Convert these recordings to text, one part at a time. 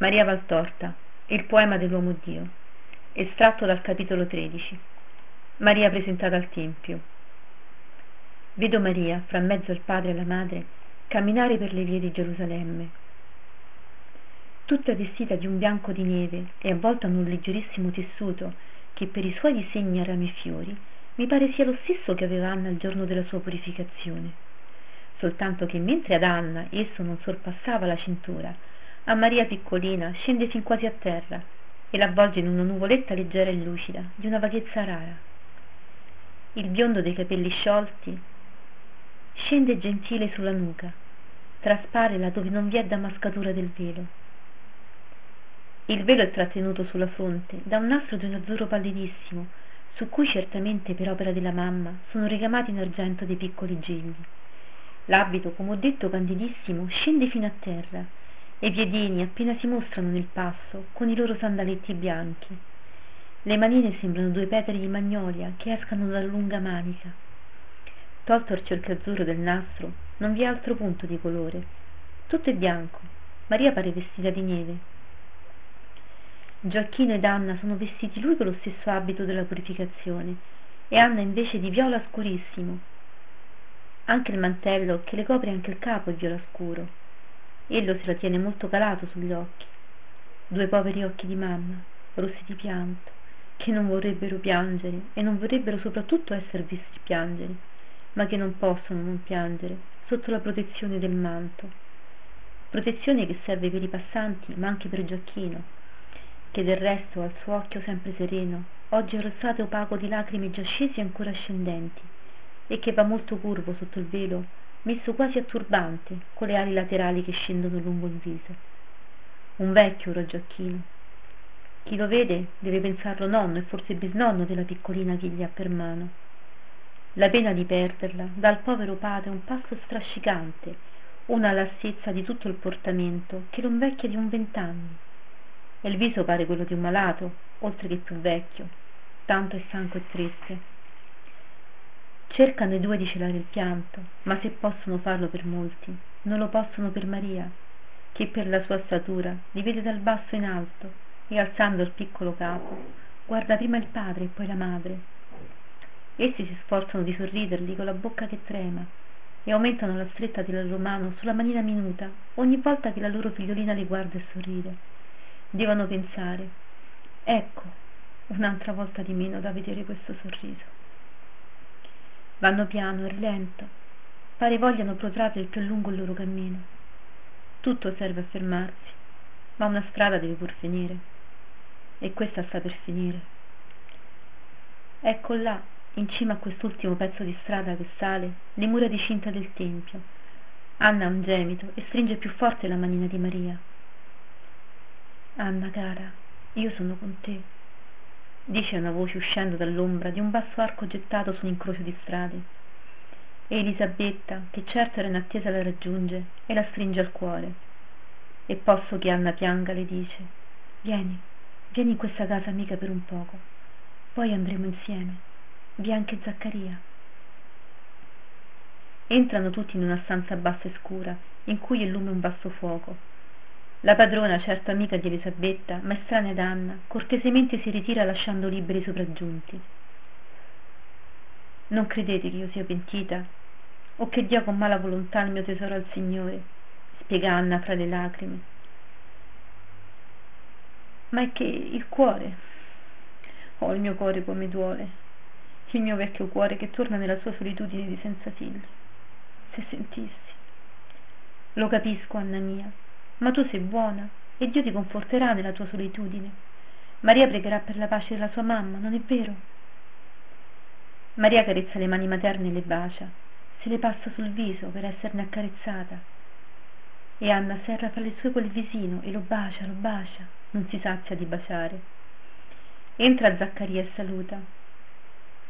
Maria Valtorta, il poema dell'uomo Dio, estratto dal capitolo 13. Maria presentata al Tempio. Vedo Maria, fra mezzo al padre e alla madre, camminare per le vie di Gerusalemme. Tutta vestita di un bianco di neve e avvolta in un leggerissimo tessuto che per i suoi disegni a rami e fiori mi pare sia lo stesso che aveva Anna il giorno della sua purificazione. Soltanto che mentre ad Anna esso non sorpassava la cintura, a Maria piccolina scende fin quasi a terra e l'avvolge in una nuvoletta leggera e lucida di una vaghezza rara. Il biondo dei capelli sciolti scende gentile sulla nuca, traspare là dove non vi è damascatura del velo. Il velo è trattenuto sulla fronte da un nastro di un azzurro pallidissimo, su cui certamente per opera della mamma sono ricamati in argento dei piccoli gigli. L'abito, come ho detto, candidissimo, scende fino a terra e piedini appena si mostrano nel passo con i loro sandaletti bianchi. Le manine sembrano due petali di magnolia che escano dalla lunga manica. Tolto il cerchio azzurro del nastro, non vi è altro punto di colore. Tutto è bianco. Maria pare vestita di neve. Gioacchino ed Anna sono vestiti lui con lo stesso abito della purificazione e Anna invece di viola scurissimo. Anche il mantello che le copre anche il capo è viola scuro Ello se la tiene molto calato sugli occhi. Due poveri occhi di mamma, rossi di pianto, che non vorrebbero piangere e non vorrebbero soprattutto essere visti piangere, ma che non possono non piangere sotto la protezione del manto. Protezione che serve per i passanti, ma anche per Gioacchino, che del resto al suo occhio sempre sereno, oggi è rossato e opaco di lacrime già scesi e ancora ascendenti, e che va molto curvo sotto il velo messo quasi a turbante con le ali laterali che scendono lungo il viso. Un vecchio ora Gioacchino chi lo vede deve pensarlo nonno e forse bisnonno della piccolina che gli ha per mano. La pena di perderla dà al povero padre un passo strascicante una lassezza di tutto il portamento che lo invecchia di un vent'anni. E il viso pare quello di un malato oltre che più vecchio tanto è stanco e triste cercano i due di celare il pianto ma se possono farlo per molti non lo possono per maria che per la sua statura li vede dal basso in alto e alzando il piccolo capo guarda prima il padre e poi la madre. Essi si sforzano di sorridergli con la bocca che trema e aumentano la stretta della loro mano sulla manina minuta ogni volta che la loro figliolina li guarda e sorride. Devono pensare ecco un'altra volta di meno da vedere questo sorriso vanno piano e rilento. Pare vogliano protrarre il più lungo il loro cammino. Tutto serve a fermarsi ma una strada deve pur finire. E questa sta per finire. Ecco là in cima a quest'ultimo pezzo di strada che sale le mura di cinta del tempio. Anna ha un gemito e stringe più forte la manina di Maria. Anna cara io sono con te dice una voce uscendo dall'ombra di un basso arco gettato su un incrocio di strade. E elisabetta che certo era in attesa la raggiunge e la stringe al cuore. E posso che Anna pianga le dice vieni vieni in questa casa amica per un poco. Poi andremo insieme vi anche Zaccaria entrano tutti in una stanza bassa e scura in cui illume un basso fuoco la padrona certo amica di elisabetta ma estranea ad anna cortesemente si ritira lasciando liberi i sopraggiunti. Non credete che io sia pentita? O che dia con mala volontà il mio tesoro al signore? spiega anna fra le lacrime. Ma è che il cuore? Oh il mio cuore come duole. Il mio vecchio cuore che torna nella sua solitudine di senza figli. Se sentissi. Lo capisco anna mia ma tu sei buona e Dio ti conforterà nella tua solitudine. Maria pregherà per la pace della sua mamma non è vero? Maria carezza le mani materne e le bacia. Se le passa sul viso per esserne accarezzata. E Anna serra fra le sue quel visino e lo bacia, lo bacia. Non si sazia di baciare. Entra Zaccaria e saluta.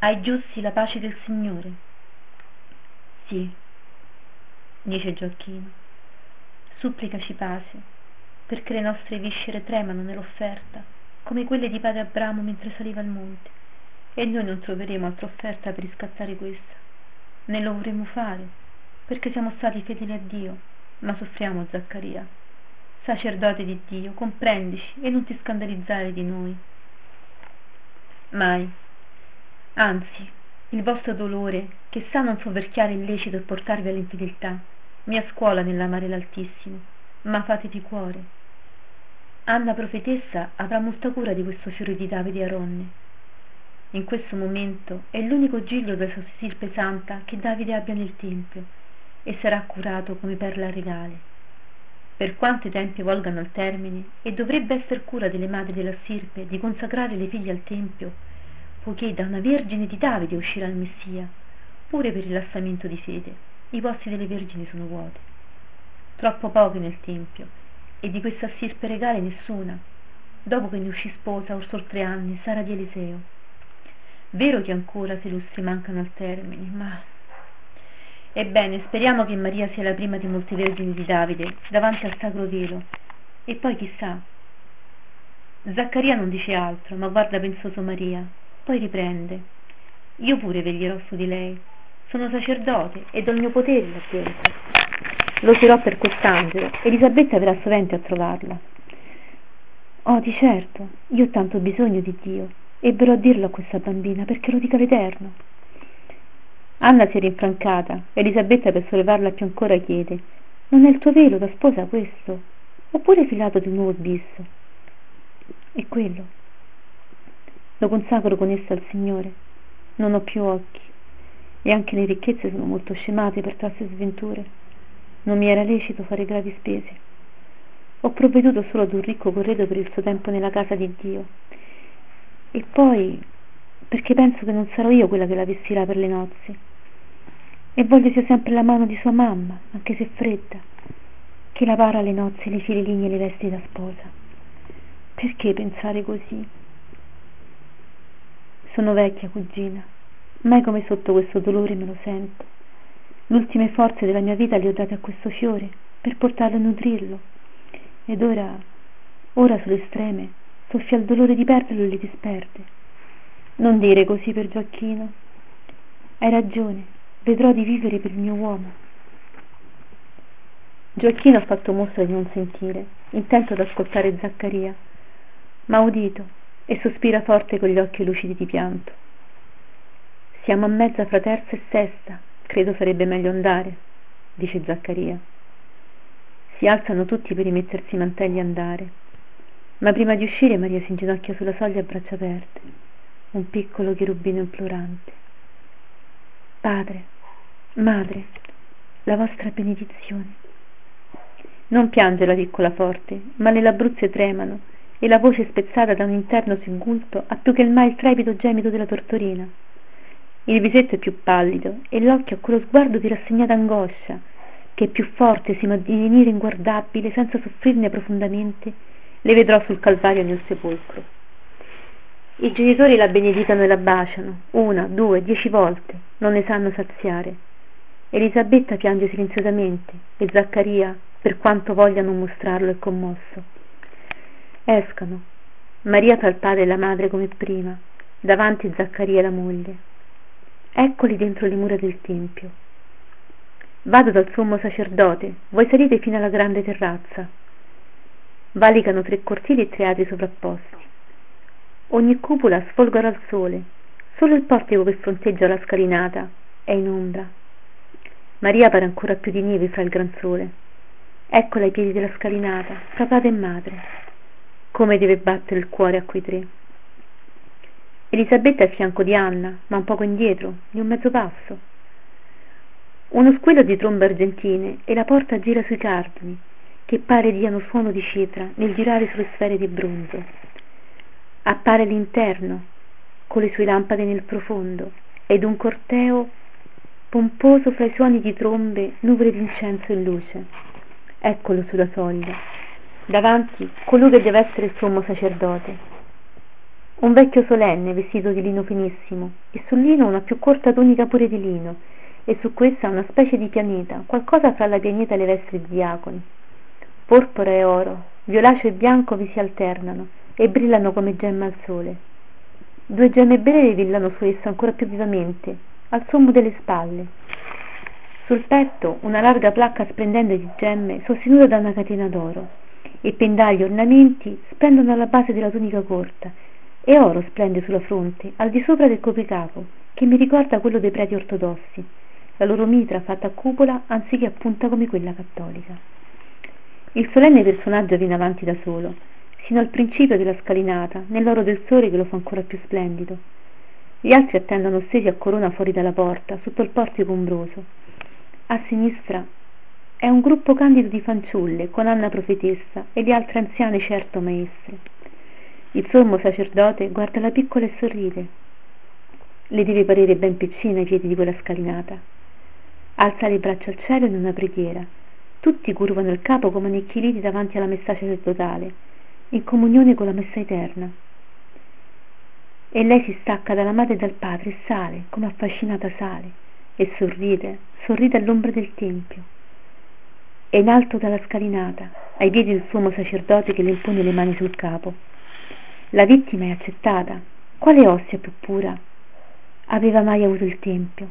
Ai giusti la pace del Signore. Sì dice Gioacchino supplicaci pace perché le nostre viscere tremano nell'offerta come quelle di padre Abramo mentre saliva al monte e noi non troveremo altra offerta per riscattare questa né lo vorremmo fare perché siamo stati fedeli a Dio ma soffriamo Zaccaria sacerdote di Dio, comprendici e non ti scandalizzare di noi. Mai. Anzi, il vostro dolore, che sa non soverchiare il lecito e portarvi all'infedeltà, mi scuola nell'amare l'Altissimo, ma fate di cuore. Anna profetessa avrà molta cura di questo fiore di Davide Aronne. In questo momento è l'unico giglio della sua stirpe santa che Davide abbia nel Tempio e sarà curato come perla regale per quanto i tempi volgano al termine e dovrebbe esser cura delle madri della stirpe di consacrare le figlie al tempio poiché da una vergine di Davide uscirà il Messia pure per rilassamento di sede i posti delle vergini sono vuoti troppo poche nel tempio e di questa stirpe regale nessuna dopo che ne uscì sposa or tre anni Sara di Eliseo vero che ancora sei lustri mancano al termine ma Ebbene, speriamo che Maria sia la prima di molte vergini di Davide davanti al sacro velo. E poi chissà. Zaccaria non dice altro, ma guarda pensoso Maria. Poi riprende. Io pure veglierò su di lei. Sono sacerdote ed ho il mio potere là dentro. Lo userò per quest'angelo. Elisabetta verrà sovente a trovarla. Oh, di certo, io ho tanto bisogno di Dio e verrò a dirlo a questa bambina perché lo dica l'Eterno. Anna si è rinfrancata. Elisabetta per sollevarla più ancora chiede Non è il tuo velo da sposa questo? Oppure filato di nuovo bisso? E quello. Lo consacro con essa al Signore. Non ho più occhi. E anche le ricchezze sono molto scemate per trasse sventure. Non mi era lecito fare gravi spese. Ho provveduto solo ad un ricco corredo per il suo tempo nella casa di Dio. E poi perché penso che non sarò io quella che la vestirà per le nozze e voglio sia sempre la mano di sua mamma anche se fredda che la para le nozze le fileline e le vesti da sposa perché pensare così sono vecchia cugina mai come sotto questo dolore me lo sento le ultime forze della mia vita le ho date a questo fiore per portarlo a nutrirlo ed ora ora sulle estreme soffia il dolore di perderlo e le disperde non dire così per Gioacchino. Hai ragione, vedrò di vivere per il mio uomo. Gioacchino ha fatto mostra di non sentire, intento ad ascoltare Zaccaria, ma ha udito e sospira forte con gli occhi lucidi di pianto. Siamo a mezza fra terza e sesta, credo sarebbe meglio andare, dice Zaccaria. Si alzano tutti per rimettersi i mantelli e andare, ma prima di uscire Maria si inginocchia sulla soglia a braccia aperte un piccolo cherubino implorante. Padre, madre, la vostra benedizione. Non piange la piccola forte, ma le labbruzze tremano e la voce spezzata da un interno singulto ha più che mai il trepido gemito della tortorina. Il visetto è più pallido e l'occhio ha quello sguardo di rassegnata angoscia che più forte si ma divenire inguardabile senza soffrirne profondamente le vedrò sul calvario nel sepolcro. I genitori la benedicano e la baciano, una, due, dieci volte, non ne sanno saziare. Elisabetta piange silenziosamente e Zaccaria, per quanto voglia non mostrarlo, è commosso. Escano. Maria fa il padre e la madre come prima, davanti Zaccaria e la moglie. Eccoli dentro le mura del tempio. Vado dal sommo sacerdote, voi salite fino alla grande terrazza. Valicano tre cortili e tre atri sovrapposti. Ogni cupola sfolgora al sole. Solo il portico che fronteggia la scalinata è in ombra. Maria pare ancora più di neve fra il gran sole. Eccola ai piedi della scalinata padre e madre. Come deve battere il cuore a quei tre elisabetta è a fianco di anna ma un poco indietro di un mezzo passo. Uno squillo di trombe argentine e la porta gira sui cardini che pare diano suono di cietra nel girare sulle sfere di bronzo. Appare l'interno con le sue lampade nel profondo ed un corteo pomposo fra i suoni di trombe nuvole d'incenso e luce. Eccolo sulla soglia. Davanti colui che deve essere il sommo sacerdote un vecchio solenne vestito di lino finissimo. E sul lino una più corta tunica pure di lino. E su questa una specie di pianeta qualcosa fra la pianeta e le vesti diaconi. Porpora e oro violaceo e bianco vi si alternano e brillano come gemme al sole. Due gemme belle brillano su essa ancora più vivamente al sommo delle spalle. Sul petto una larga placca splendente di gemme sostenuta da una catena d'oro. E pendagli e ornamenti splendono alla base della tunica corta e oro splende sulla fronte al di sopra del copricapo che mi ricorda quello dei preti ortodossi la loro mitra fatta a cupola anziché a punta come quella cattolica. Il solenne personaggio viene avanti da solo sino al principio della scalinata nell'oro del sole che lo fa ancora più splendido. Gli altri attendono stesi a corona fuori dalla porta sotto il portico ombroso a sinistra è un gruppo candido di fanciulle con Anna profetessa e le altre anziane certo maestre il sommo sacerdote guarda la piccola e sorride. Le deve parere ben piccina ai piedi di quella scalinata. Alza le braccia al cielo in una preghiera tutti curvano il capo come annichiliti davanti alla messa sacerdotale in comunione con la messa eterna. E lei si stacca dalla madre e dal padre e sale come affascinata sale e sorride sorride all'ombra del tempio. E in alto dalla scalinata ai piedi del sommo sacerdote che le impone le mani sul capo la vittima è accettata. Quale ossia più pura? Aveva mai avuto il tempio?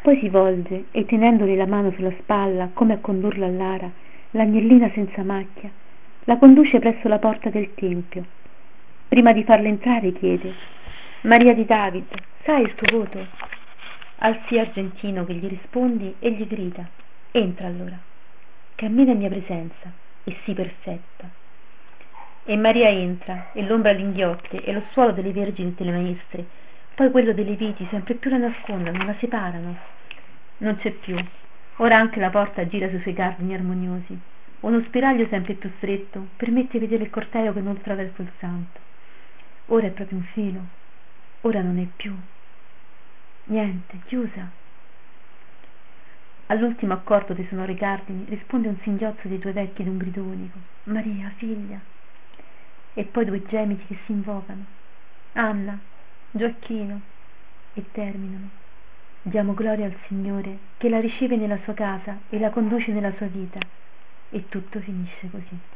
Poi si volge e tenendole la mano sulla spalla come a condurla all'ara l'agnellina senza macchia la conduce presso la porta del tempio. Prima di farla entrare chiede Maria di David sai il tuo voto? Al sì argentino che gli rispondi e gli grida entra allora cammina in mia presenza e sii perfetta e Maria entra e l'ombra l'inghiotte e lo suolo delle vergini e delle maestre. Poi quello delle viti sempre più la nascondono la separano. Non c'è più. Ora anche la porta gira sui suoi cardini armoniosi uno spiraglio sempre più stretto permette di vedere il corteo che inoltra verso il santo. Ora è proprio un filo. Ora non è più. Niente chiusa. All'ultimo accordo dei sonori cardini risponde un singhiozzo dei due vecchi d'un grido unico maria figlia e poi due gemiti che si invocano. Anna gioacchino e terminano. Diamo gloria al Signore che la riceve nella sua casa e la conduce nella sua vita. E tutto finisce così.